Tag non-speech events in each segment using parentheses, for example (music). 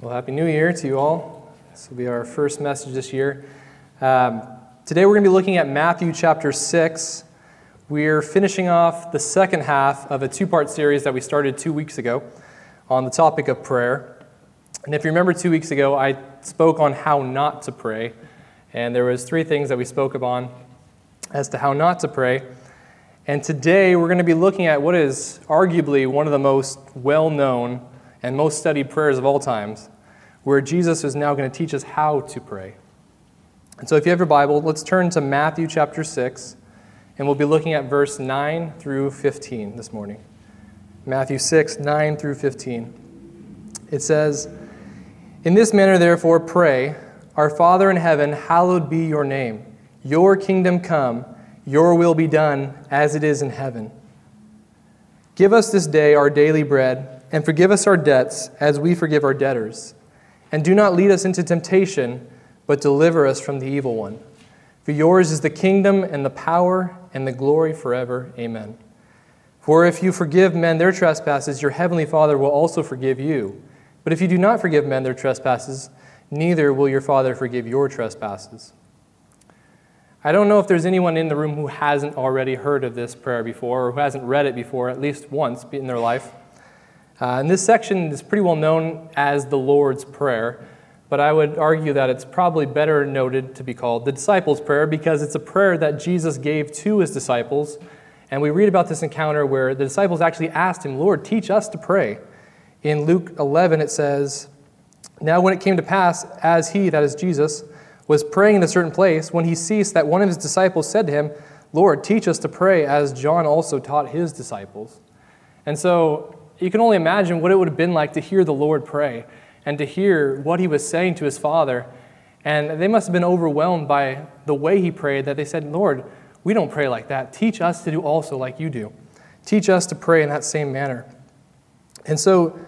Well, Happy New Year to you all. This will be our first message this year. Um, today we're going to be looking at Matthew chapter 6. We're finishing off the second half of a two part series that we started two weeks ago on the topic of prayer. And if you remember two weeks ago, I spoke on how not to pray. And there was three things that we spoke upon as to how not to pray. And today we're going to be looking at what is arguably one of the most well known and most studied prayers of all times, where Jesus is now going to teach us how to pray. And so, if you have your Bible, let's turn to Matthew chapter 6, and we'll be looking at verse 9 through 15 this morning. Matthew 6, 9 through 15. It says, In this manner, therefore, pray, Our Father in heaven, hallowed be your name. Your kingdom come, your will be done, as it is in heaven. Give us this day our daily bread and forgive us our debts as we forgive our debtors. And do not lead us into temptation, but deliver us from the evil one. For yours is the kingdom and the power and the glory forever. Amen. For if you forgive men their trespasses, your heavenly Father will also forgive you. But if you do not forgive men their trespasses, neither will your Father forgive your trespasses. I don't know if there's anyone in the room who hasn't already heard of this prayer before or who hasn't read it before at least once in their life. Uh, and this section is pretty well known as the Lord's Prayer, but I would argue that it's probably better noted to be called the Disciples' Prayer because it's a prayer that Jesus gave to his disciples. And we read about this encounter where the disciples actually asked him, Lord, teach us to pray. In Luke 11, it says, Now when it came to pass, as he, that is Jesus, was praying in a certain place, when he ceased, that one of his disciples said to him, Lord, teach us to pray, as John also taught his disciples. And so you can only imagine what it would have been like to hear the Lord pray and to hear what he was saying to his father. And they must have been overwhelmed by the way he prayed that they said, Lord, we don't pray like that. Teach us to do also like you do. Teach us to pray in that same manner. And so,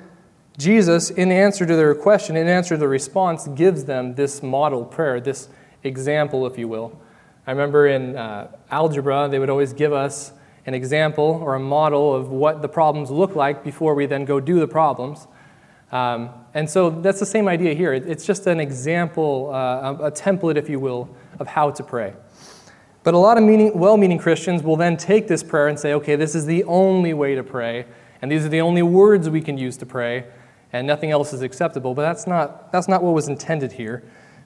Jesus, in answer to their question, in answer to the response, gives them this model prayer, this example, if you will. I remember in uh, algebra, they would always give us an example or a model of what the problems look like before we then go do the problems. Um, and so that's the same idea here. It's just an example, uh, a template, if you will, of how to pray. But a lot of meaning, well meaning Christians will then take this prayer and say, okay, this is the only way to pray, and these are the only words we can use to pray, and nothing else is acceptable. But that's not, that's not what was intended here.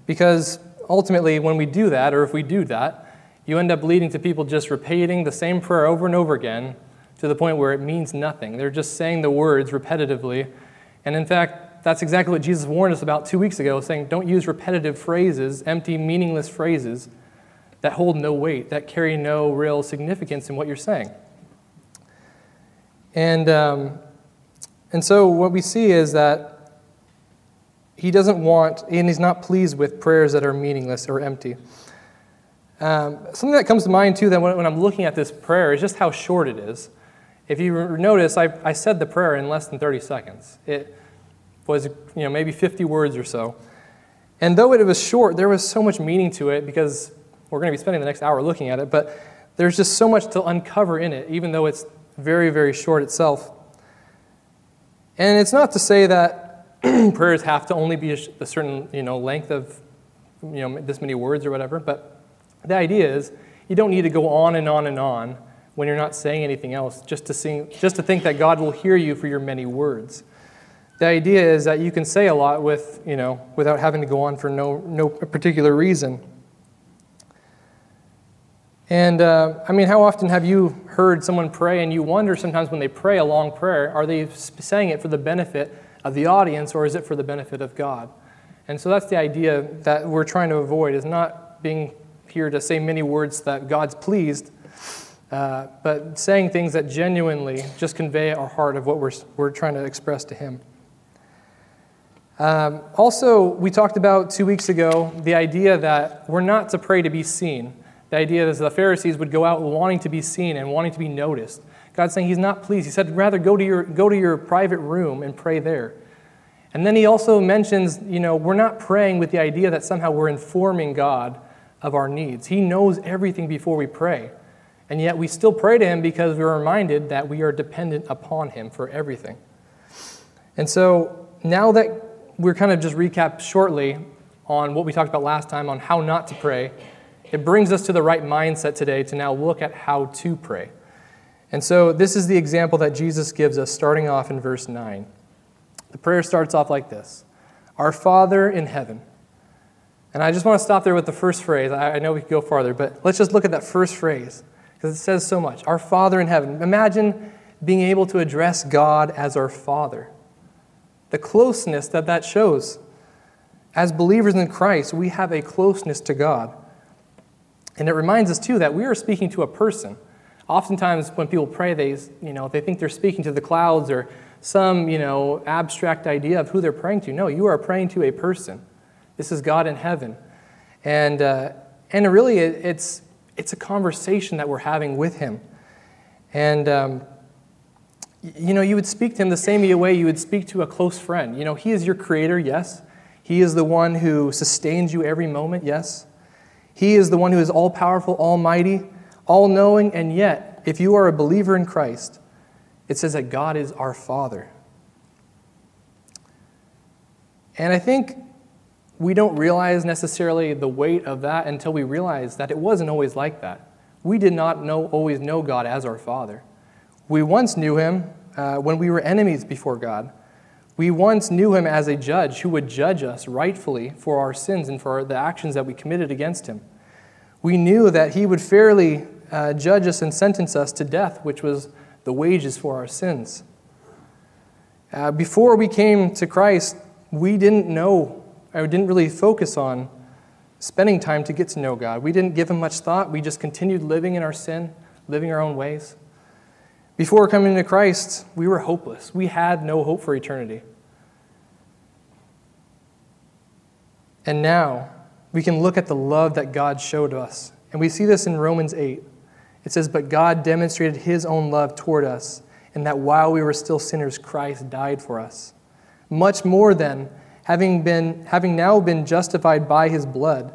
Because ultimately, when we do that, or if we do that, you end up leading to people just repeating the same prayer over and over again to the point where it means nothing. They're just saying the words repetitively. And in fact, that's exactly what Jesus warned us about two weeks ago, saying don't use repetitive phrases, empty, meaningless phrases that hold no weight, that carry no real significance in what you're saying. And, um, and so what we see is that he doesn't want, and he's not pleased with prayers that are meaningless or empty. Um, something that comes to mind too, that when, when, I'm looking at this prayer, is just how short it is. If you notice, I, I said the prayer in less than 30 seconds. It was, you know, maybe 50 words or so. And though it was short, there was so much meaning to it because we're going to be spending the next hour looking at it, but there's just so much to uncover in it, even though it's very, very short itself. And it's not to say that (clears throat) prayers have to only be a certain, you know, length of, you know, this many words or whatever, but the idea is you don't need to go on and on and on when you're not saying anything else just to, sing, just to think that God will hear you for your many words. The idea is that you can say a lot with, you know, without having to go on for no, no particular reason. And uh, I mean, how often have you heard someone pray and you wonder sometimes when they pray a long prayer, are they saying it for the benefit of the audience or is it for the benefit of God? And so that's the idea that we're trying to avoid is not being here to say many words that God's pleased, uh, but saying things that genuinely just convey our heart of what we're, we're trying to express to Him. Um, also, we talked about two weeks ago the idea that we're not to pray to be seen. The idea that the Pharisees would go out wanting to be seen and wanting to be noticed. God's saying He's not pleased. He said, rather go to your, go to your private room and pray there. And then He also mentions, you know, we're not praying with the idea that somehow we're informing God of our needs. He knows everything before we pray. And yet we still pray to Him because we're reminded that we are dependent upon Him for everything. And so now that we're kind of just recap shortly on what we talked about last time on how not to pray, it brings us to the right mindset today to now look at how to pray. And so this is the example that Jesus gives us starting off in verse 9. The prayer starts off like this Our Father in heaven. And I just want to stop there with the first phrase. I know we could go farther, but let's just look at that first phrase because it says so much. Our Father in heaven. Imagine being able to address God as our Father. The closeness that that shows. As believers in Christ, we have a closeness to God. And it reminds us, too, that we are speaking to a person. Oftentimes, when people pray, they, you know, they think they're speaking to the clouds or some you know, abstract idea of who they're praying to. No, you are praying to a person. This is God in heaven. And, uh, and really, it, it's, it's a conversation that we're having with Him. And, um, you know, you would speak to Him the same way you would speak to a close friend. You know, He is your creator, yes. He is the one who sustains you every moment, yes. He is the one who is all powerful, almighty, all knowing, and yet, if you are a believer in Christ, it says that God is our Father. And I think we don't realize necessarily the weight of that until we realize that it wasn't always like that. We did not know, always know God as our Father. We once knew Him uh, when we were enemies before God. We once knew him as a judge who would judge us rightfully for our sins and for the actions that we committed against him. We knew that he would fairly uh, judge us and sentence us to death, which was the wages for our sins. Uh, before we came to Christ, we didn't know, or didn't really focus on spending time to get to know God. We didn't give him much thought. We just continued living in our sin, living our own ways. Before coming to Christ, we were hopeless. We had no hope for eternity. And now, we can look at the love that God showed us. And we see this in Romans 8. It says, But God demonstrated his own love toward us, and that while we were still sinners, Christ died for us. Much more then, having, been, having now been justified by his blood,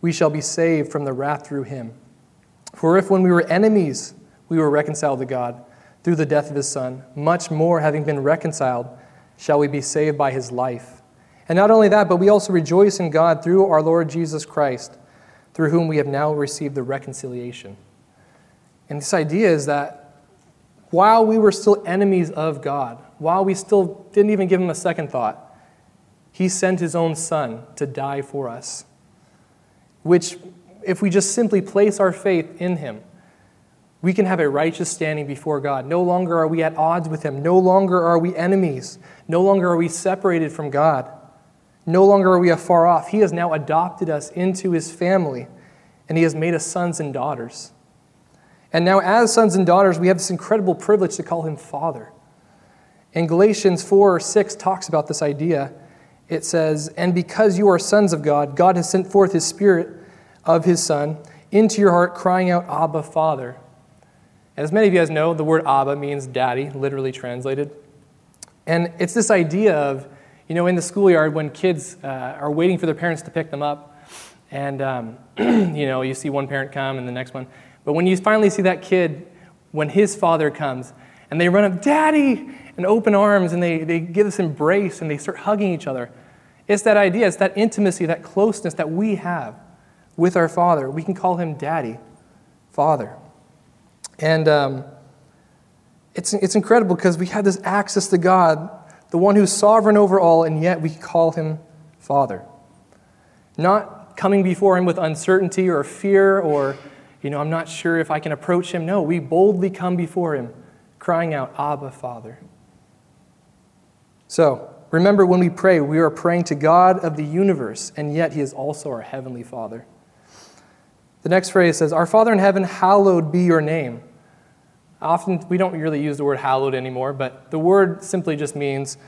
we shall be saved from the wrath through him. For if when we were enemies, we were reconciled to God, through the death of his Son, much more, having been reconciled, shall we be saved by his life. And not only that, but we also rejoice in God through our Lord Jesus Christ, through whom we have now received the reconciliation. And this idea is that while we were still enemies of God, while we still didn't even give him a second thought, he sent his own Son to die for us. Which, if we just simply place our faith in him, we can have a righteous standing before God. No longer are we at odds with Him. No longer are we enemies. No longer are we separated from God. No longer are we afar off. He has now adopted us into His family, and He has made us sons and daughters. And now, as sons and daughters, we have this incredible privilege to call Him Father. And Galatians 4 or 6 talks about this idea. It says, And because you are sons of God, God has sent forth His Spirit of His Son into your heart, crying out, Abba, Father. As many of you guys know, the word Abba means daddy, literally translated. And it's this idea of, you know, in the schoolyard when kids uh, are waiting for their parents to pick them up, and, um, (clears throat) you know, you see one parent come and the next one. But when you finally see that kid, when his father comes, and they run up, Daddy, and open arms, and they, they give this embrace, and they start hugging each other. It's that idea, it's that intimacy, that closeness that we have with our Father. We can call him Daddy, Father. And um, it's, it's incredible because we have this access to God, the one who's sovereign over all, and yet we call him Father. Not coming before him with uncertainty or fear or, you know, I'm not sure if I can approach him. No, we boldly come before him, crying out, Abba, Father. So, remember when we pray, we are praying to God of the universe, and yet he is also our heavenly Father. The next phrase says, Our Father in heaven, hallowed be your name. Often we don't really use the word hallowed anymore, but the word simply just means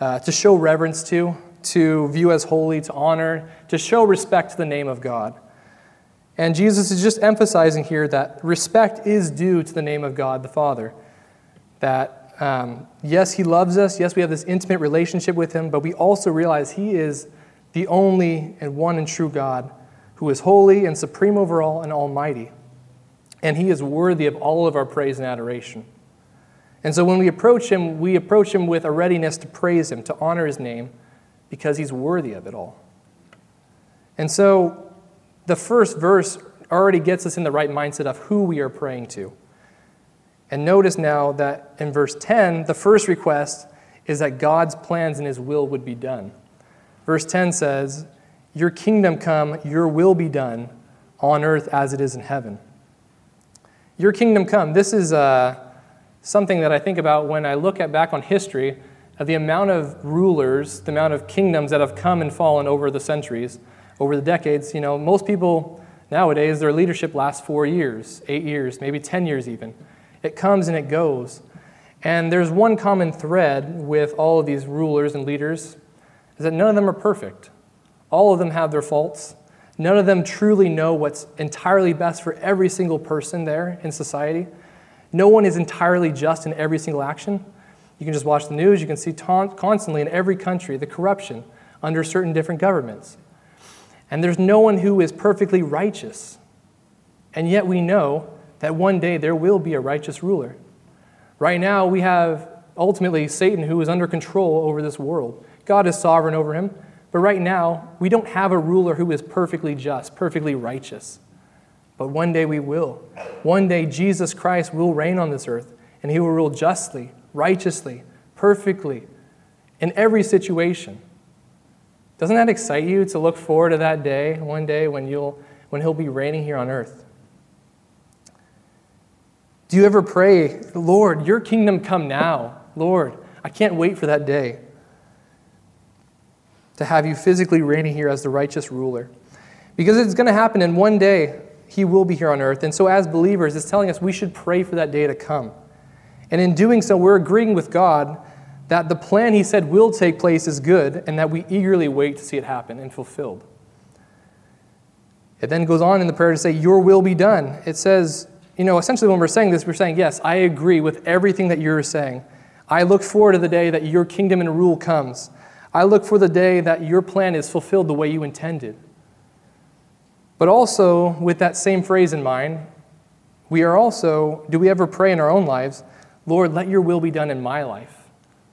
uh, to show reverence to, to view as holy, to honor, to show respect to the name of God. And Jesus is just emphasizing here that respect is due to the name of God the Father. That, um, yes, He loves us. Yes, we have this intimate relationship with Him, but we also realize He is the only and one and true God who is holy and supreme over all and almighty and he is worthy of all of our praise and adoration. And so when we approach him, we approach him with a readiness to praise him, to honor his name, because he's worthy of it all. And so the first verse already gets us in the right mindset of who we are praying to. And notice now that in verse 10, the first request is that God's plans and his will would be done. Verse 10 says, Your kingdom come, your will be done on earth as it is in heaven. Your kingdom come. This is uh, something that I think about when I look at back on history of the amount of rulers, the amount of kingdoms that have come and fallen over the centuries, over the decades. You know, most people nowadays, their leadership lasts four years, eight years, maybe 10 years even. It comes and it goes. And there's one common thread with all of these rulers and leaders is that none of them are perfect. All of them have their faults. None of them truly know what's entirely best for every single person there in society. No one is entirely just in every single action. You can just watch the news, you can see constantly in every country the corruption under certain different governments. And there's no one who is perfectly righteous. And yet we know that one day there will be a righteous ruler. Right now, we have ultimately Satan who is under control over this world. God is sovereign over him. But right now, we don't have a ruler who is perfectly just, perfectly righteous. But one day we will. One day Jesus Christ will reign on this earth, and he will rule justly, righteously, perfectly, in every situation. Doesn't that excite you to look forward to that day, one day when, you'll, when he'll be reigning here on earth? Do you ever pray, Lord, your kingdom come now? Lord, I can't wait for that day to have you physically reigning here as the righteous ruler. Because it's going to happen, and one day he will be here on earth. And so, as believers, it's telling us we should pray for that day to come. And in doing so, we're agreeing with God that the plan he said will take place is good, and that we eagerly wait to see it happen and fulfilled. It then goes on in the prayer to say, Your will be done. It says, you know, essentially when we're saying this, we're saying, yes, I agree with everything that you're saying. I look forward to the day that your kingdom and rule comes. I look for the day that your plan is fulfilled the way you intended. But also, with that same phrase in mind, we are also, do we ever pray in our own lives, Lord, let your will be done in my life?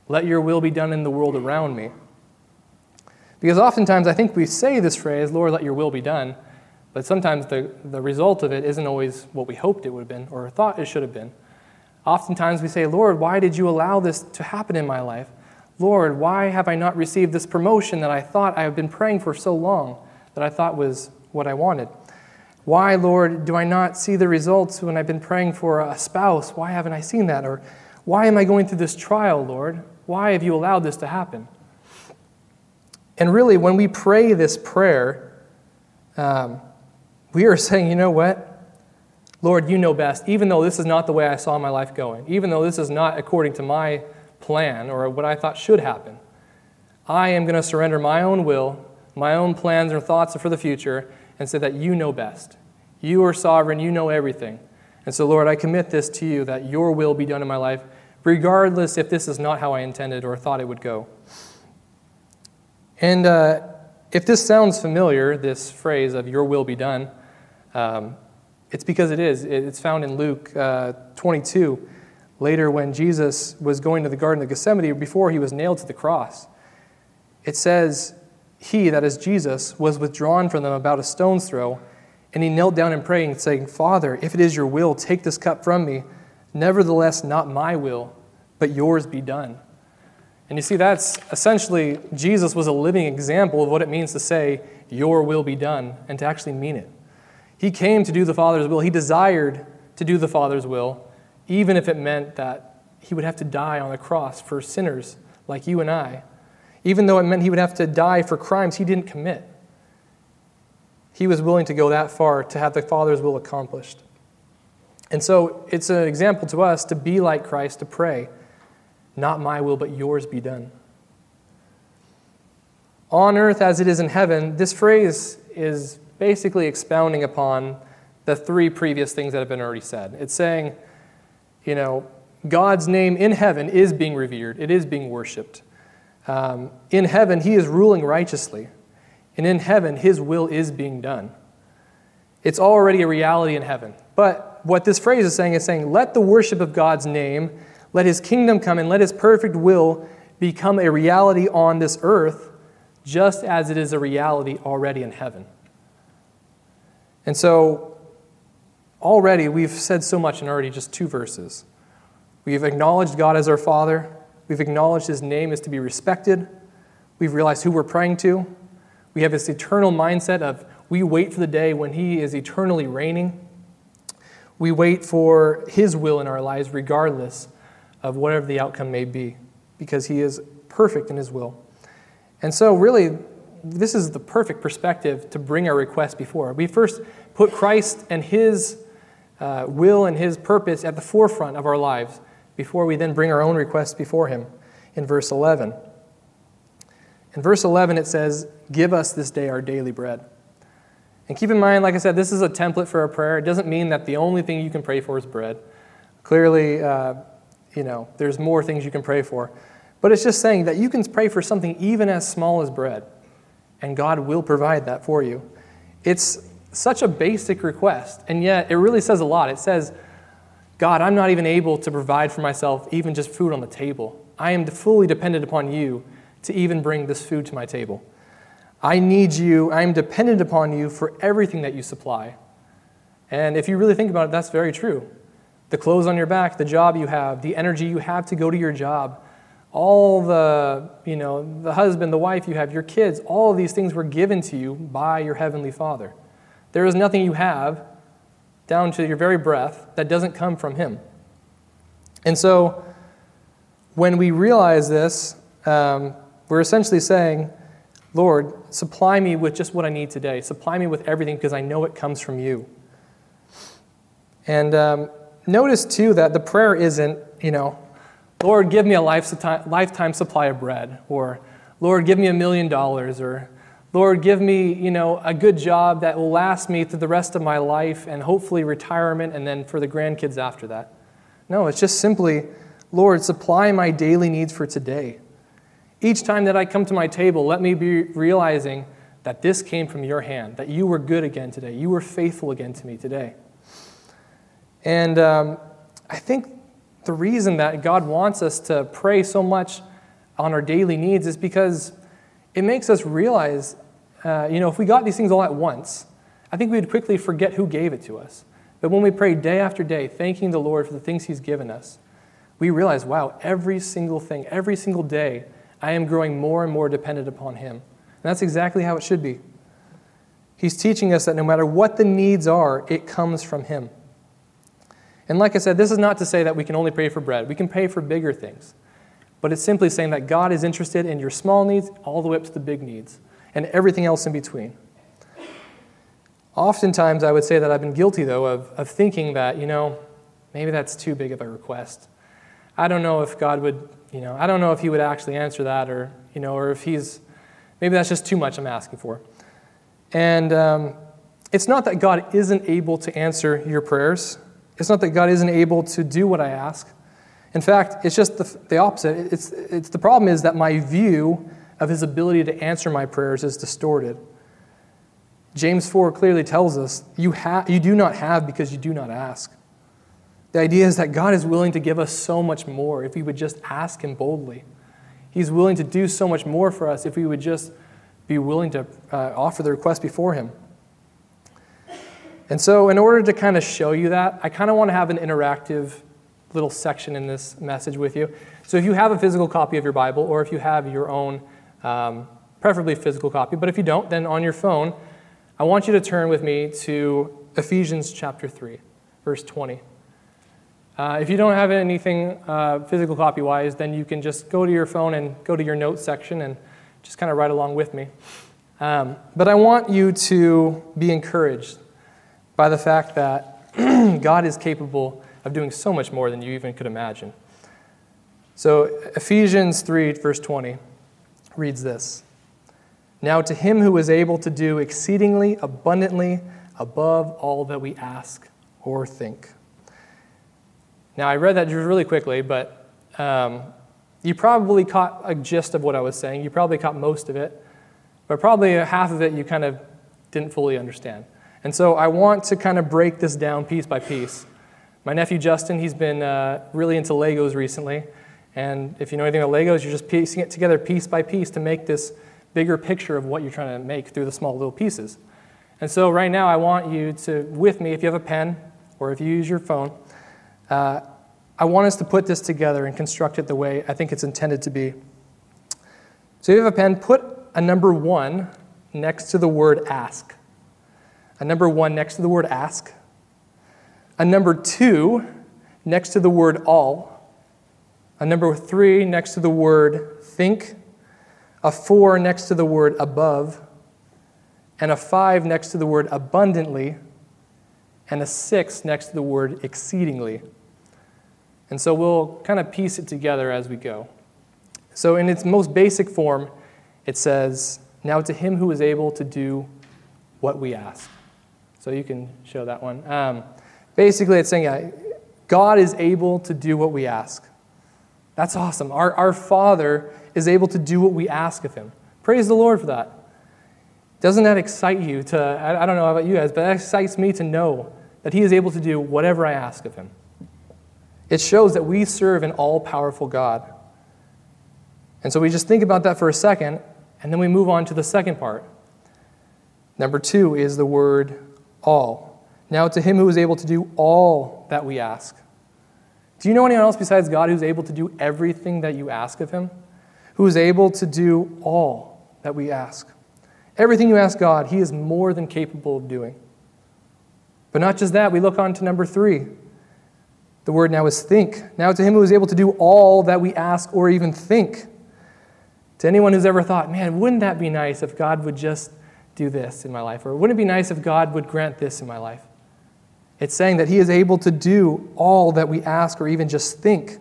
Let your will be done in the world around me. Because oftentimes I think we say this phrase, Lord, let your will be done, but sometimes the, the result of it isn't always what we hoped it would have been or thought it should have been. Oftentimes we say, Lord, why did you allow this to happen in my life? Lord, why have I not received this promotion that I thought I have been praying for so long, that I thought was what I wanted? Why, Lord, do I not see the results when I've been praying for a spouse? Why haven't I seen that? Or why am I going through this trial, Lord? Why have you allowed this to happen? And really, when we pray this prayer, um, we are saying, you know what? Lord, you know best, even though this is not the way I saw my life going, even though this is not according to my plan or what I thought should happen. I am going to surrender my own will, my own plans or thoughts for the future, and say that you know best. You are sovereign, you know everything. And so, Lord, I commit this to you that your will be done in my life, regardless if this is not how I intended or thought it would go. And uh, if this sounds familiar, this phrase of your will be done, um, it's because it is. It's found in Luke uh, 22, later when Jesus was going to the Garden of Gethsemane before he was nailed to the cross. It says, He, that is Jesus, was withdrawn from them about a stone's throw, and he knelt down and prayed, saying, Father, if it is your will, take this cup from me. Nevertheless, not my will, but yours be done. And you see, that's essentially, Jesus was a living example of what it means to say, Your will be done, and to actually mean it. He came to do the Father's will. He desired to do the Father's will, even if it meant that he would have to die on the cross for sinners like you and I. Even though it meant he would have to die for crimes he didn't commit. He was willing to go that far to have the Father's will accomplished. And so it's an example to us to be like Christ, to pray, not my will, but yours be done. On earth as it is in heaven, this phrase is basically expounding upon the three previous things that have been already said. It's saying, you know, God's name in heaven is being revered, it is being worshiped. Um, in heaven, He is ruling righteously, and in heaven, His will is being done. It's already a reality in heaven. But what this phrase is saying is saying, let the worship of God's name, let His kingdom come, and let His perfect will become a reality on this earth just as it is a reality already in heaven. And so, already we've said so much in already just two verses. We've acknowledged God as our Father, we've acknowledged His name is to be respected, we've realized who we're praying to, we have this eternal mindset of we wait for the day when He is eternally reigning. We wait for His will in our lives, regardless of whatever the outcome may be, because He is perfect in His will. And so, really, this is the perfect perspective to bring our request before. We first put Christ and His uh, will and His purpose at the forefront of our lives before we then bring our own requests before Him in verse 11. In verse 11, it says, Give us this day our daily bread. And keep in mind, like I said, this is a template for a prayer. It doesn't mean that the only thing you can pray for is bread. Clearly, uh, you know, there's more things you can pray for. But it's just saying that you can pray for something even as small as bread, and God will provide that for you. It's such a basic request, and yet it really says a lot. It says, God, I'm not even able to provide for myself even just food on the table. I am fully dependent upon you to even bring this food to my table. I need you, I am dependent upon you for everything that you supply. And if you really think about it, that's very true. The clothes on your back, the job you have, the energy you have to go to your job, all the, you know, the husband, the wife you have, your kids, all of these things were given to you by your heavenly Father. There is nothing you have, down to your very breath, that doesn't come from Him. And so, when we realize this, um, we're essentially saying, Lord, supply me with just what I need today. Supply me with everything because I know it comes from you. And um, notice, too, that the prayer isn't, you know, Lord, give me a lifetime supply of bread, or Lord, give me a million dollars, or Lord, give me, you know, a good job that will last me through the rest of my life and hopefully retirement and then for the grandkids after that. No, it's just simply, Lord, supply my daily needs for today. Each time that I come to my table, let me be realizing that this came from your hand, that you were good again today. You were faithful again to me today. And um, I think the reason that God wants us to pray so much on our daily needs is because it makes us realize, uh, you know, if we got these things all at once, I think we'd quickly forget who gave it to us. But when we pray day after day, thanking the Lord for the things He's given us, we realize, wow, every single thing, every single day, I am growing more and more dependent upon Him. And that's exactly how it should be. He's teaching us that no matter what the needs are, it comes from Him. And like I said, this is not to say that we can only pray for bread. We can pray for bigger things. But it's simply saying that God is interested in your small needs all the way up to the big needs and everything else in between. Oftentimes, I would say that I've been guilty, though, of, of thinking that, you know, maybe that's too big of a request. I don't know if God would, you know, I don't know if He would actually answer that or, you know, or if He's, maybe that's just too much I'm asking for. And um, it's not that God isn't able to answer your prayers, it's not that God isn't able to do what I ask. In fact, it's just the, the opposite. It's, it's, the problem is that my view of his ability to answer my prayers is distorted. James 4 clearly tells us you, ha- you do not have because you do not ask. The idea is that God is willing to give us so much more if we would just ask him boldly. He's willing to do so much more for us if we would just be willing to uh, offer the request before him. And so, in order to kind of show you that, I kind of want to have an interactive little section in this message with you. So, if you have a physical copy of your Bible, or if you have your own, um, preferably physical copy, but if you don't, then on your phone, I want you to turn with me to Ephesians chapter 3, verse 20. Uh, if you don't have anything uh, physical copy wise, then you can just go to your phone and go to your notes section and just kind of write along with me. Um, but I want you to be encouraged by the fact that (clears throat) God is capable of doing so much more than you even could imagine. So, Ephesians 3, verse 20 reads this Now, to him who is able to do exceedingly abundantly above all that we ask or think. Now, I read that just really quickly, but um, you probably caught a gist of what I was saying. You probably caught most of it, but probably half of it you kind of didn't fully understand. And so I want to kind of break this down piece by piece. My nephew Justin, he's been uh, really into Legos recently. And if you know anything about Legos, you're just piecing it together piece by piece to make this bigger picture of what you're trying to make through the small little pieces. And so, right now, I want you to, with me, if you have a pen or if you use your phone, uh, I want us to put this together and construct it the way I think it's intended to be. So, if you have a pen, put a number one next to the word ask. A number one next to the word ask. A number two next to the word all. A number three next to the word think. A four next to the word above. And a five next to the word abundantly. And a six next to the word exceedingly. And so we'll kind of piece it together as we go. So, in its most basic form, it says, Now to him who is able to do what we ask. So you can show that one. Um, basically, it's saying, yeah, God is able to do what we ask. That's awesome. Our, our Father is able to do what we ask of him. Praise the Lord for that. Doesn't that excite you to, I, I don't know about you guys, but that excites me to know that he is able to do whatever I ask of him. It shows that we serve an all powerful God. And so we just think about that for a second, and then we move on to the second part. Number two is the word all. Now, to him who is able to do all that we ask. Do you know anyone else besides God who's able to do everything that you ask of him? Who is able to do all that we ask? Everything you ask God, he is more than capable of doing. But not just that, we look on to number three the word now is think. Now to him who is able to do all that we ask or even think. To anyone who's ever thought, man, wouldn't that be nice if God would just do this in my life? Or wouldn't it be nice if God would grant this in my life? It's saying that he is able to do all that we ask or even just think.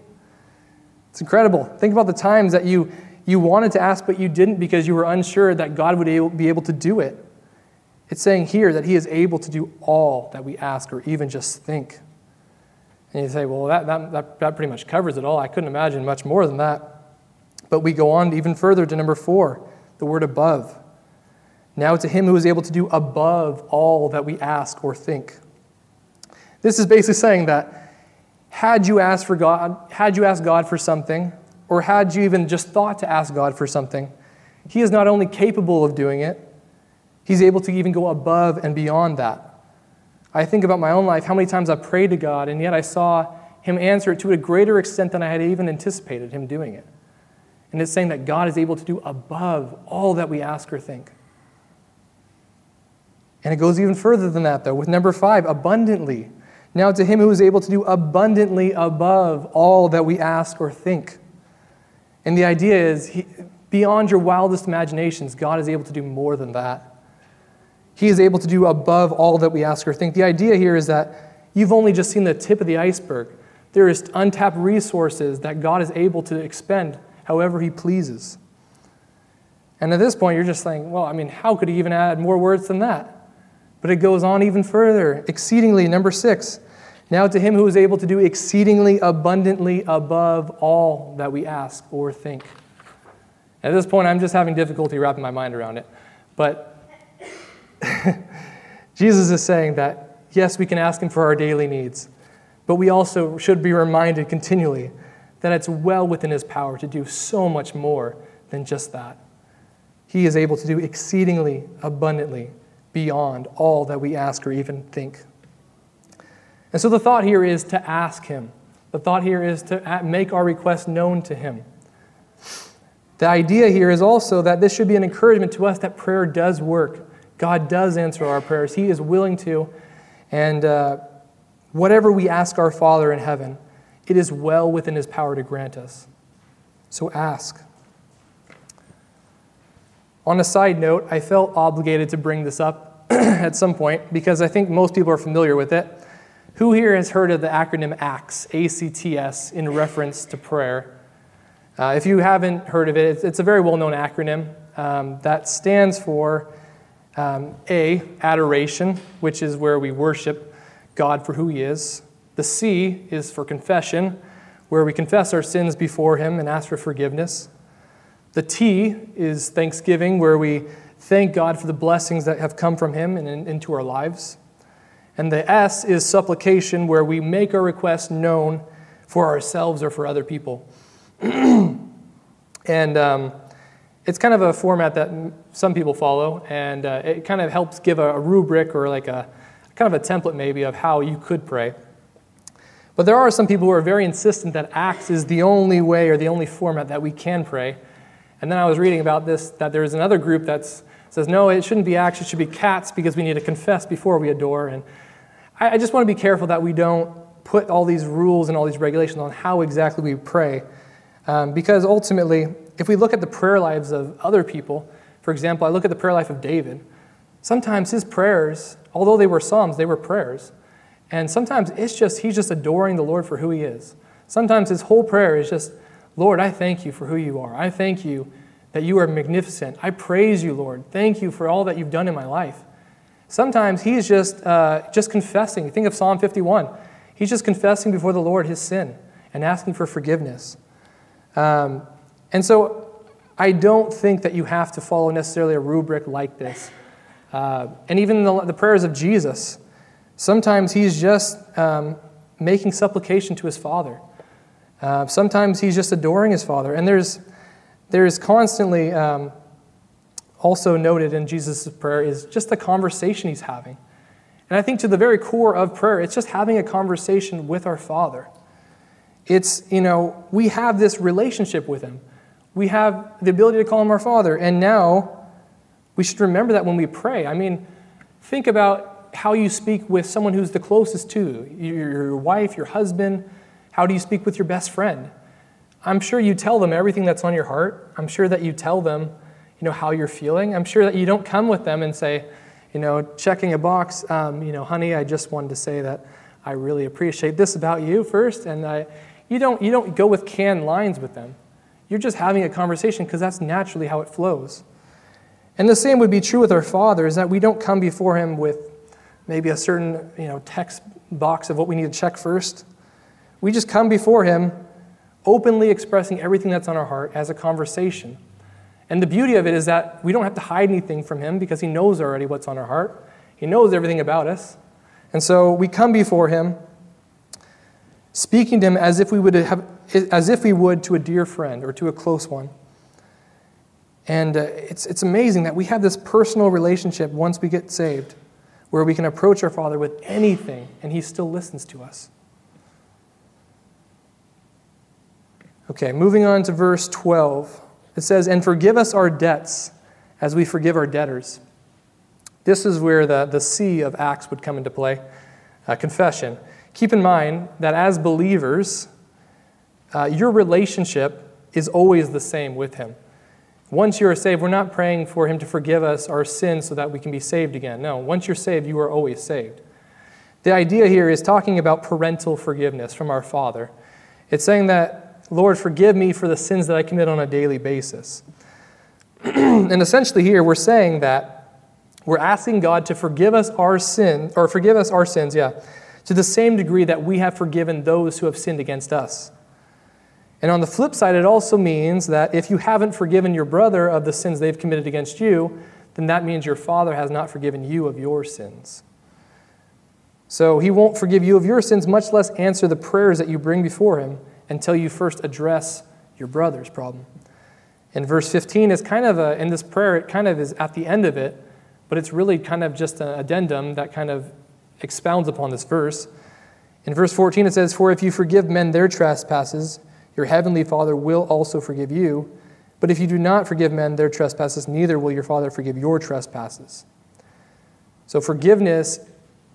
It's incredible. Think about the times that you, you wanted to ask, but you didn't because you were unsure that God would be able to do it. It's saying here that he is able to do all that we ask or even just think. And you say, well, that, that, that, that pretty much covers it all. I couldn't imagine much more than that. But we go on even further to number four, the word above. Now to him who is able to do above all that we ask or think. This is basically saying that had you asked for God, had you asked God for something, or had you even just thought to ask God for something, he is not only capable of doing it, he's able to even go above and beyond that. I think about my own life, how many times I prayed to God, and yet I saw Him answer it to a greater extent than I had even anticipated Him doing it. And it's saying that God is able to do above all that we ask or think. And it goes even further than that, though, with number five, abundantly. Now, to Him who is able to do abundantly above all that we ask or think. And the idea is, he, beyond your wildest imaginations, God is able to do more than that. He is able to do above all that we ask or think. The idea here is that you've only just seen the tip of the iceberg. There is untapped resources that God is able to expend however He pleases. And at this point, you're just saying, well, I mean, how could He even add more words than that? But it goes on even further. Exceedingly, number six. Now to Him who is able to do exceedingly abundantly above all that we ask or think. At this point, I'm just having difficulty wrapping my mind around it. But (laughs) Jesus is saying that, yes, we can ask Him for our daily needs, but we also should be reminded continually that it's well within His power to do so much more than just that. He is able to do exceedingly abundantly beyond all that we ask or even think. And so the thought here is to ask Him. The thought here is to make our request known to Him. The idea here is also that this should be an encouragement to us that prayer does work. God does answer our prayers. He is willing to. And uh, whatever we ask our Father in heaven, it is well within His power to grant us. So ask. On a side note, I felt obligated to bring this up (clears throat) at some point because I think most people are familiar with it. Who here has heard of the acronym ACTS, A-C-T-S, in reference to prayer? Uh, if you haven't heard of it, it's, it's a very well known acronym um, that stands for um, A, adoration, which is where we worship God for who He is. The C is for confession, where we confess our sins before Him and ask for forgiveness. The T is thanksgiving, where we thank God for the blessings that have come from Him and in, into our lives. And the S is supplication, where we make our requests known for ourselves or for other people. (clears throat) and um, it's kind of a format that some people follow, and uh, it kind of helps give a, a rubric or like a kind of a template maybe of how you could pray. But there are some people who are very insistent that Acts is the only way or the only format that we can pray. And then I was reading about this that there's another group that says, no, it shouldn't be Acts, it should be cats because we need to confess before we adore. And I, I just want to be careful that we don't put all these rules and all these regulations on how exactly we pray. Um, because ultimately, if we look at the prayer lives of other people, for example, I look at the prayer life of David. Sometimes his prayers, although they were psalms, they were prayers. And sometimes it's just, he's just adoring the Lord for who he is. Sometimes his whole prayer is just, Lord, I thank you for who you are. I thank you that you are magnificent. I praise you, Lord. Thank you for all that you've done in my life. Sometimes he's just, uh, just confessing. Think of Psalm 51. He's just confessing before the Lord his sin and asking for forgiveness. Um, and so I don't think that you have to follow necessarily a rubric like this. Uh, and even the, the, prayers of Jesus, sometimes he's just um, making supplication to his Father. Uh, sometimes he's just adoring his Father. And there's, there's constantly um, also noted in Jesus' prayer is just the conversation he's having. And I think to the very core of prayer, it's just having a conversation with our Father. It's, you know, we have this relationship with him we have the ability to call him our Father. And now we should remember that when we pray. I mean, think about how you speak with someone who's the closest to you your wife, your husband. How do you speak with your best friend? I'm sure you tell them everything that's on your heart. I'm sure that you tell them, you know, how you're feeling. I'm sure that you don't come with them and say, you know, checking a box, um, you know, honey, I just wanted to say that I really appreciate this about you first. And I, you, don't, you don't go with canned lines with them. You're just having a conversation because that's naturally how it flows. And the same would be true with our Father, is that we don't come before Him with maybe a certain you know, text box of what we need to check first. We just come before Him openly expressing everything that's on our heart as a conversation. And the beauty of it is that we don't have to hide anything from Him because He knows already what's on our heart. He knows everything about us. And so we come before Him speaking to Him as if we would have as if we would to a dear friend or to a close one. And uh, it's, it's amazing that we have this personal relationship once we get saved, where we can approach our Father with anything and He still listens to us. Okay, moving on to verse 12. It says, And forgive us our debts as we forgive our debtors. This is where the, the C of Acts would come into play uh, confession. Keep in mind that as believers, uh, your relationship is always the same with Him. Once you are saved, we're not praying for Him to forgive us our sins so that we can be saved again. No, once you're saved, you are always saved. The idea here is talking about parental forgiveness from our Father. It's saying that, Lord, forgive me for the sins that I commit on a daily basis. (clears throat) and essentially, here we're saying that we're asking God to forgive us our sin, or forgive us our sins, yeah, to the same degree that we have forgiven those who have sinned against us. And on the flip side, it also means that if you haven't forgiven your brother of the sins they've committed against you, then that means your father has not forgiven you of your sins. So he won't forgive you of your sins, much less answer the prayers that you bring before him until you first address your brother's problem. In verse 15 is kind of a, in this prayer, it kind of is at the end of it, but it's really kind of just an addendum that kind of expounds upon this verse. In verse 14, it says, For if you forgive men their trespasses, your heavenly Father will also forgive you. But if you do not forgive men their trespasses, neither will your Father forgive your trespasses. So, forgiveness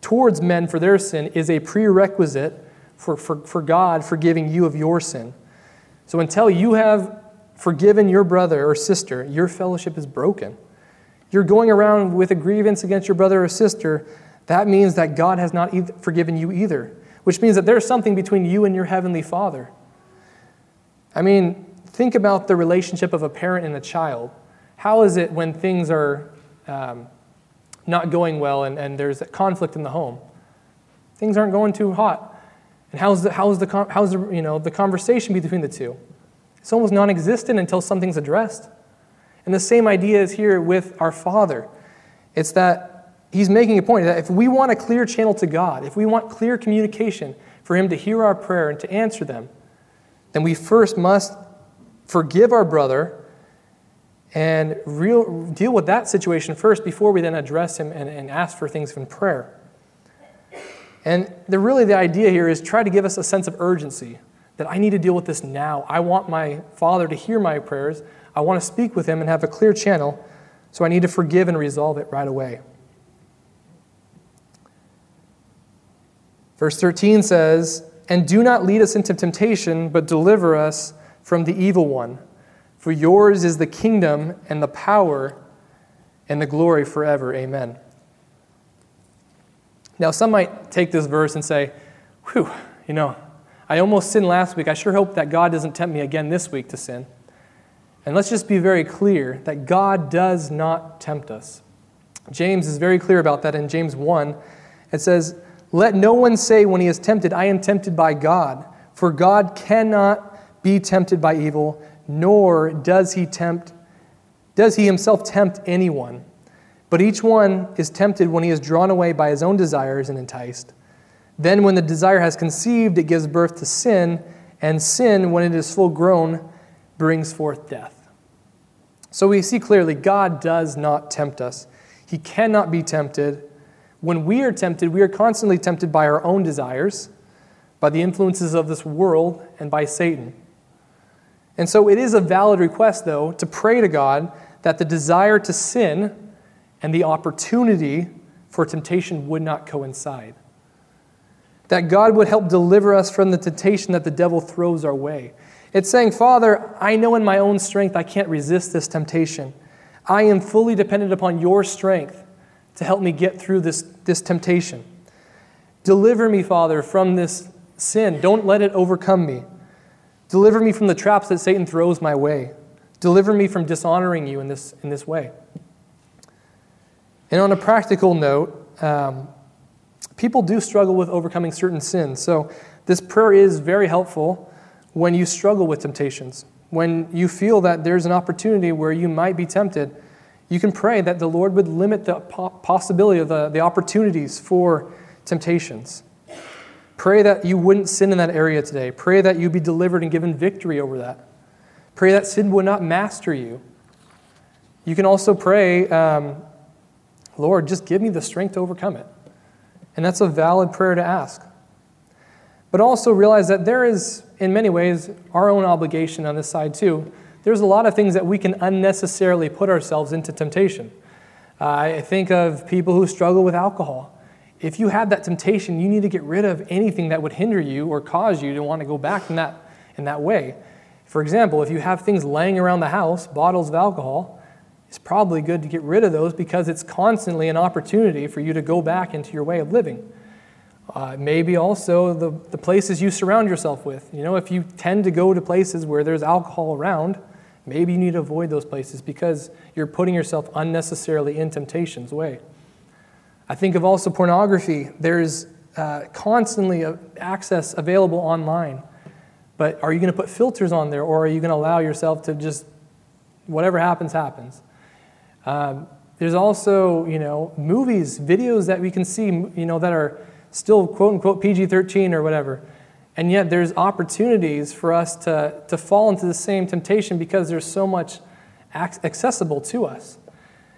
towards men for their sin is a prerequisite for, for, for God forgiving you of your sin. So, until you have forgiven your brother or sister, your fellowship is broken. You're going around with a grievance against your brother or sister, that means that God has not forgiven you either, which means that there's something between you and your heavenly Father. I mean, think about the relationship of a parent and a child. How is it when things are um, not going well and, and there's a conflict in the home? Things aren't going too hot. And how's the, how's, the, how's the, you know, the conversation between the two? It's almost non existent until something's addressed. And the same idea is here with our Father. It's that He's making a point that if we want a clear channel to God, if we want clear communication for Him to hear our prayer and to answer them, then we first must forgive our brother and real, deal with that situation first before we then address him and, and ask for things in prayer. And the, really, the idea here is try to give us a sense of urgency that I need to deal with this now. I want my Father to hear my prayers. I want to speak with Him and have a clear channel, so I need to forgive and resolve it right away. Verse 13 says, And do not lead us into temptation, but deliver us from the evil one. For yours is the kingdom and the power and the glory forever. Amen. Now, some might take this verse and say, Whew, you know, I almost sinned last week. I sure hope that God doesn't tempt me again this week to sin. And let's just be very clear that God does not tempt us. James is very clear about that in James 1. It says, Let no one say when he is tempted, I am tempted by God, for God cannot be tempted by evil, nor does he tempt does he himself tempt anyone. But each one is tempted when he is drawn away by his own desires and enticed. Then, when the desire has conceived, it gives birth to sin, and sin, when it is full grown, brings forth death. So we see clearly God does not tempt us. He cannot be tempted. When we are tempted, we are constantly tempted by our own desires, by the influences of this world, and by Satan. And so it is a valid request, though, to pray to God that the desire to sin and the opportunity for temptation would not coincide. That God would help deliver us from the temptation that the devil throws our way. It's saying, Father, I know in my own strength I can't resist this temptation. I am fully dependent upon your strength to help me get through this, this temptation. Deliver me, Father, from this sin. Don't let it overcome me. Deliver me from the traps that Satan throws my way. Deliver me from dishonoring you in this, in this way. And on a practical note, um, people do struggle with overcoming certain sins. So this prayer is very helpful when you struggle with temptations. When you feel that there's an opportunity where you might be tempted, you can pray that the Lord would limit the possibility of the, the opportunities for temptations. Pray that you wouldn't sin in that area today. Pray that you be delivered and given victory over that. Pray that sin would not master you. You can also pray um, Lord, just give me the strength to overcome it. And that's a valid prayer to ask. But also realize that there is, in many ways, our own obligation on this side too. There's a lot of things that we can unnecessarily put ourselves into temptation. Uh, I think of people who struggle with alcohol. If you have that temptation, you need to get rid of anything that would hinder you or cause you to want to go back in that, in that way. For example, if you have things laying around the house, bottles of alcohol, it's probably good to get rid of those because it's constantly an opportunity for you to go back into your way of living. Uh, maybe also the, the places you surround yourself with. You know, if you tend to go to places where there's alcohol around, maybe you need to avoid those places because you're putting yourself unnecessarily in temptation's way. I think of also pornography. There's uh, constantly access available online. But are you going to put filters on there or are you going to allow yourself to just, whatever happens, happens? Um, there's also, you know, movies, videos that we can see, you know, that are still quote unquote PG 13 or whatever. And yet there's opportunities for us to, to fall into the same temptation because there's so much accessible to us.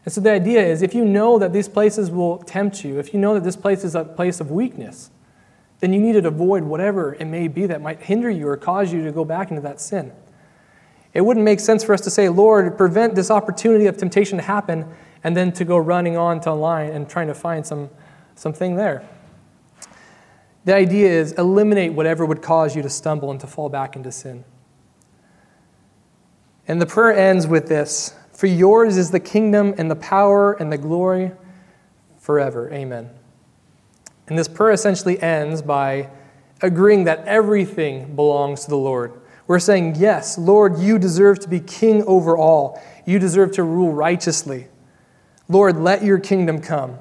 And so the idea is if you know that these places will tempt you, if you know that this place is a place of weakness, then you need to avoid whatever it may be that might hinder you or cause you to go back into that sin. It wouldn't make sense for us to say, Lord, prevent this opportunity of temptation to happen, and then to go running on to line and trying to find some, something there. The idea is eliminate whatever would cause you to stumble and to fall back into sin. And the prayer ends with this For yours is the kingdom and the power and the glory forever. Amen. And this prayer essentially ends by agreeing that everything belongs to the Lord. We're saying, Yes, Lord, you deserve to be king over all. You deserve to rule righteously. Lord, let your kingdom come.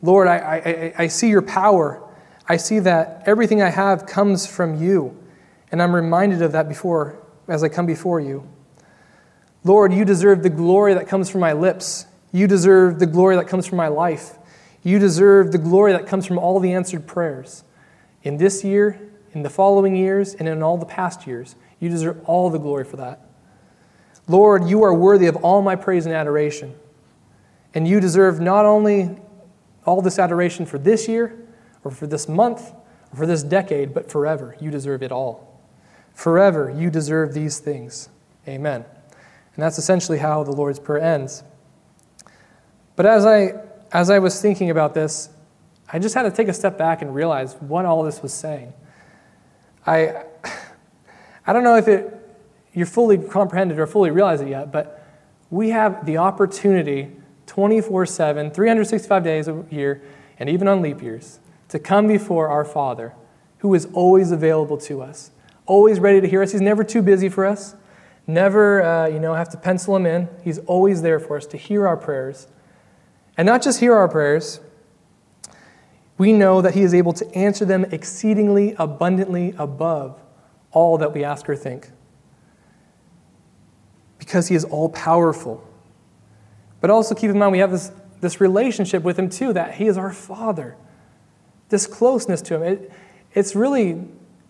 Lord, I, I, I see your power. I see that everything I have comes from you. And I'm reminded of that before as I come before you. Lord, you deserve the glory that comes from my lips. You deserve the glory that comes from my life. You deserve the glory that comes from all the answered prayers. In this year in the following years and in all the past years. You deserve all the glory for that. Lord, you are worthy of all my praise and adoration. And you deserve not only all this adoration for this year, or for this month, or for this decade, but forever. You deserve it all. Forever, you deserve these things. Amen. And that's essentially how the Lord's Prayer ends. But as I, as I was thinking about this, I just had to take a step back and realize what all this was saying. I, I don't know if it, you're fully comprehended or fully realize it yet, but we have the opportunity 24 7, 365 days a year, and even on leap years, to come before our Father, who is always available to us, always ready to hear us. He's never too busy for us, never, uh, you know, have to pencil him in. He's always there for us to hear our prayers. And not just hear our prayers, we know that He is able to answer them exceedingly abundantly above all that we ask or think. Because He is all powerful. But also keep in mind, we have this, this relationship with Him too, that He is our Father. This closeness to Him. It, it's really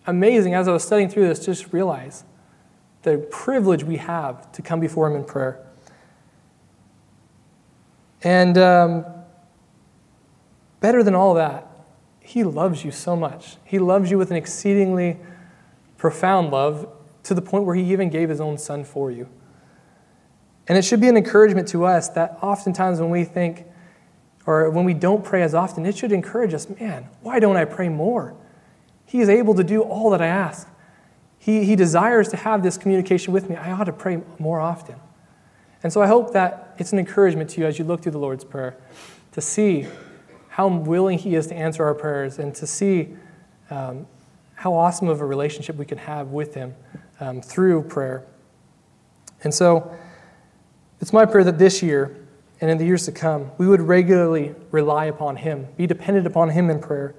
amazing as I was studying through this to just realize the privilege we have to come before Him in prayer. And um, better than all that, He loves you so much. He loves you with an exceedingly profound love to the point where He even gave His own Son for you. And it should be an encouragement to us that oftentimes when we think, or when we don't pray as often, it should encourage us man, why don't I pray more? He is able to do all that I ask. He, he desires to have this communication with me. I ought to pray more often. And so I hope that it's an encouragement to you as you look through the Lord's Prayer to see how willing He is to answer our prayers and to see um, how awesome of a relationship we can have with Him um, through prayer. And so it's my prayer that this year and in the years to come, we would regularly rely upon Him, be dependent upon Him in prayer,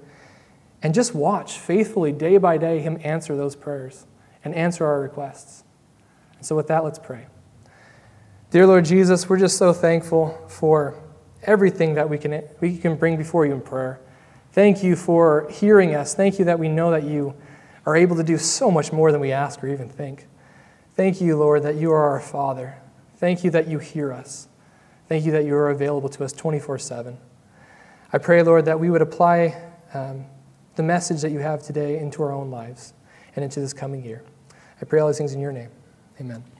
and just watch faithfully, day by day, Him answer those prayers and answer our requests. And so, with that, let's pray. Dear Lord Jesus, we're just so thankful for everything that we can, we can bring before you in prayer. Thank you for hearing us. Thank you that we know that you are able to do so much more than we ask or even think. Thank you, Lord, that you are our Father. Thank you that you hear us. Thank you that you are available to us 24 7. I pray, Lord, that we would apply um, the message that you have today into our own lives and into this coming year. I pray all these things in your name. Amen.